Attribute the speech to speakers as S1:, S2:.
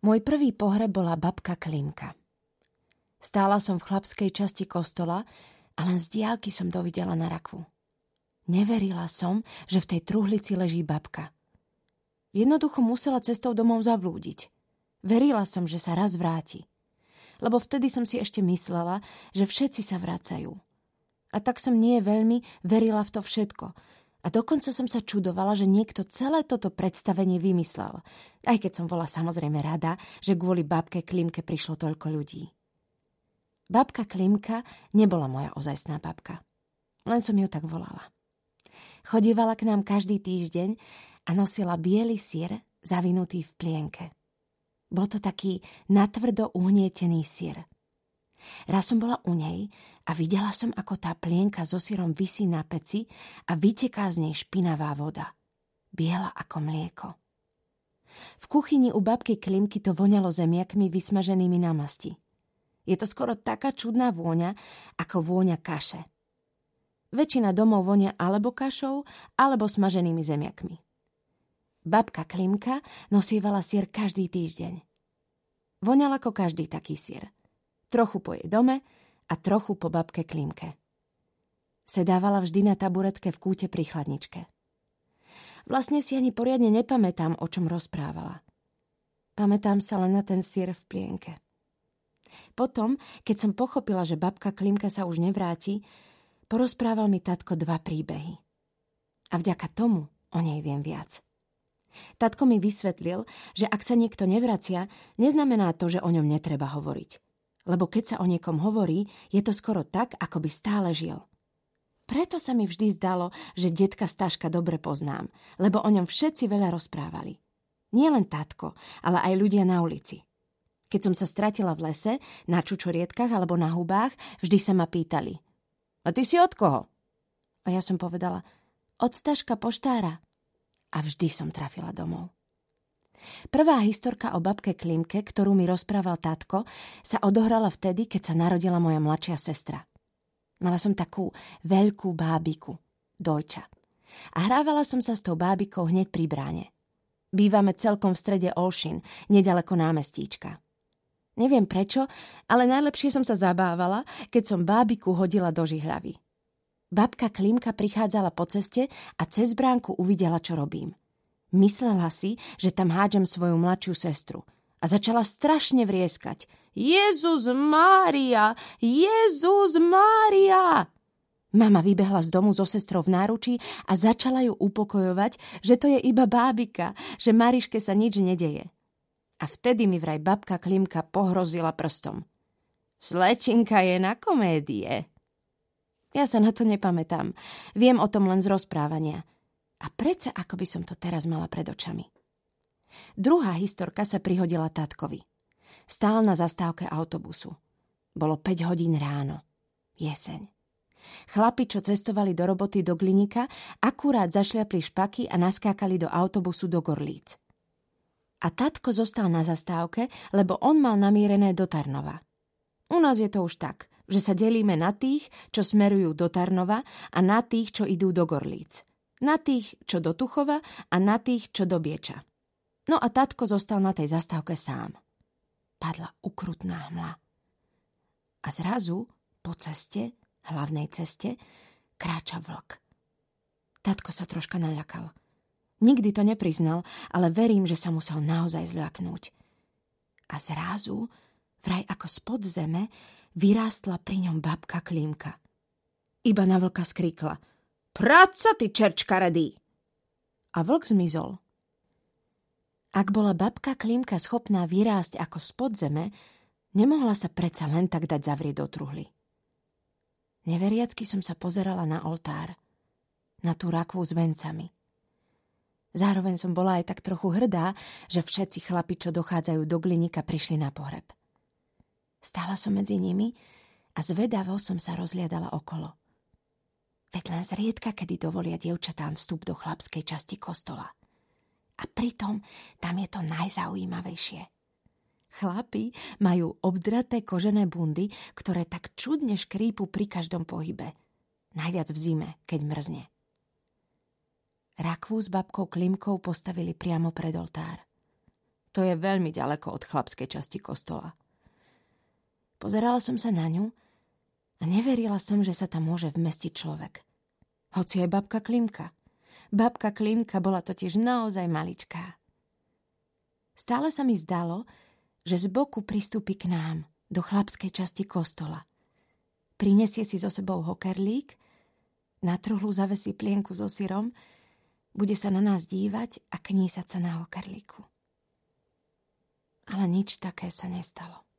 S1: Môj prvý pohreb bola babka Klimka. Stála som v chlapskej časti kostola a len z diálky som dovidela na rakvu. Neverila som, že v tej truhlici leží babka. Jednoducho musela cestou domov zablúdiť. Verila som, že sa raz vráti. Lebo vtedy som si ešte myslela, že všetci sa vracajú. A tak som nie veľmi verila v to všetko, a dokonca som sa čudovala, že niekto celé toto predstavenie vymyslel. Aj keď som bola samozrejme rada, že kvôli babke Klimke prišlo toľko ľudí. Babka Klimka nebola moja ozajstná babka. Len som ju tak volala. Chodívala k nám každý týždeň a nosila biely sír zavinutý v plienke. Bol to taký natvrdo uhnietený sír. Raz som bola u nej a videla som, ako tá plienka so syrom vysí na peci a vyteká z nej špinavá voda. Biela ako mlieko. V kuchyni u babky Klimky to voňalo zemiakmi vysmaženými na masti. Je to skoro taká čudná vôňa, ako vôňa kaše. Väčšina domov vonia alebo kašou, alebo smaženými zemiakmi. Babka Klimka nosievala sír každý týždeň. Voňal ako každý taký sír – trochu po jej dome a trochu po babke Klimke. Sedávala vždy na taburetke v kúte pri chladničke. Vlastne si ani poriadne nepamätám, o čom rozprávala. Pamätám sa len na ten sír v plienke. Potom, keď som pochopila, že babka Klimka sa už nevráti, porozprával mi tatko dva príbehy. A vďaka tomu o nej viem viac. Tatko mi vysvetlil, že ak sa niekto nevracia, neznamená to, že o ňom netreba hovoriť lebo keď sa o niekom hovorí, je to skoro tak, ako by stále žil. Preto sa mi vždy zdalo, že detka Staška dobre poznám, lebo o ňom všetci veľa rozprávali. Nie len tátko, ale aj ľudia na ulici. Keď som sa stratila v lese, na čučorietkach alebo na hubách, vždy sa ma pýtali. A ty si od koho? A ja som povedala, od Staška poštára. A vždy som trafila domov. Prvá historka o babke Klimke, ktorú mi rozprával tátko, sa odohrala vtedy, keď sa narodila moja mladšia sestra. Mala som takú veľkú bábiku, dojča. A hrávala som sa s tou bábikou hneď pri bráne. Bývame celkom v strede Olšin, nedaleko námestíčka. Neviem prečo, ale najlepšie som sa zabávala, keď som bábiku hodila do žihľavy. Babka Klimka prichádzala po ceste a cez bránku uvidela, čo robím. Myslela si, že tam hádžem svoju mladšiu sestru a začala strašne vrieskať. Jezus Mária! Jezus Mária! Mama vybehla z domu so sestrou v náručí a začala ju upokojovať, že to je iba bábika, že Mariške sa nič nedeje. A vtedy mi vraj babka Klimka pohrozila prstom. Slečinka je na komédie. Ja sa na to nepamätám. Viem o tom len z rozprávania – a predsa ako by som to teraz mala pred očami. Druhá historka sa prihodila tatkovi. Stál na zastávke autobusu. Bolo 5 hodín ráno. Jeseň. Chlapi, čo cestovali do roboty do Glinika, akurát zašliapli špaky a naskákali do autobusu do Gorlíc. A tatko zostal na zastávke, lebo on mal namierené do Tarnova. U nás je to už tak, že sa delíme na tých, čo smerujú do Tarnova a na tých, čo idú do Gorlíc. Na tých, čo do Tuchova a na tých, čo do Bieča. No a tatko zostal na tej zastávke sám. Padla ukrutná hmla. A zrazu po ceste, hlavnej ceste, kráča vlk. Tatko sa troška naľakal. Nikdy to nepriznal, ale verím, že sa musel naozaj zľaknúť. A zrazu, vraj ako spod zeme, vyrástla pri ňom babka Klímka. Iba na vlka skríkla – Práca, ty čerčkaredý! A vlk zmizol. Ak bola babka Klimka schopná vyrásť ako spod zeme, nemohla sa predsa len tak dať zavrieť do truhly. Neveriacky som sa pozerala na oltár, na tú rakvu s vencami. Zároveň som bola aj tak trochu hrdá, že všetci chlapi, čo dochádzajú do Glinika, prišli na pohreb. Stála som medzi nimi a zvedavo som sa rozliadala okolo. Veď len zriedka, kedy dovolia dievčatám vstup do chlapskej časti kostola. A pritom tam je to najzaujímavejšie. Chlapi majú obdraté kožené bundy, ktoré tak čudne škrípu pri každom pohybe. Najviac v zime, keď mrzne. Rakvu s babkou Klimkou postavili priamo pred oltár. To je veľmi ďaleko od chlapskej časti kostola. Pozerala som sa na ňu a neverila som, že sa tam môže vmestiť človek. Hoci aj babka Klimka. Babka Klimka bola totiž naozaj maličká. Stále sa mi zdalo, že z boku pristúpi k nám, do chlapskej časti kostola. Prinesie si so sebou hokerlík, na truhlu zavesí plienku so syrom, bude sa na nás dívať a knísať sa na hokerlíku. Ale nič také sa nestalo.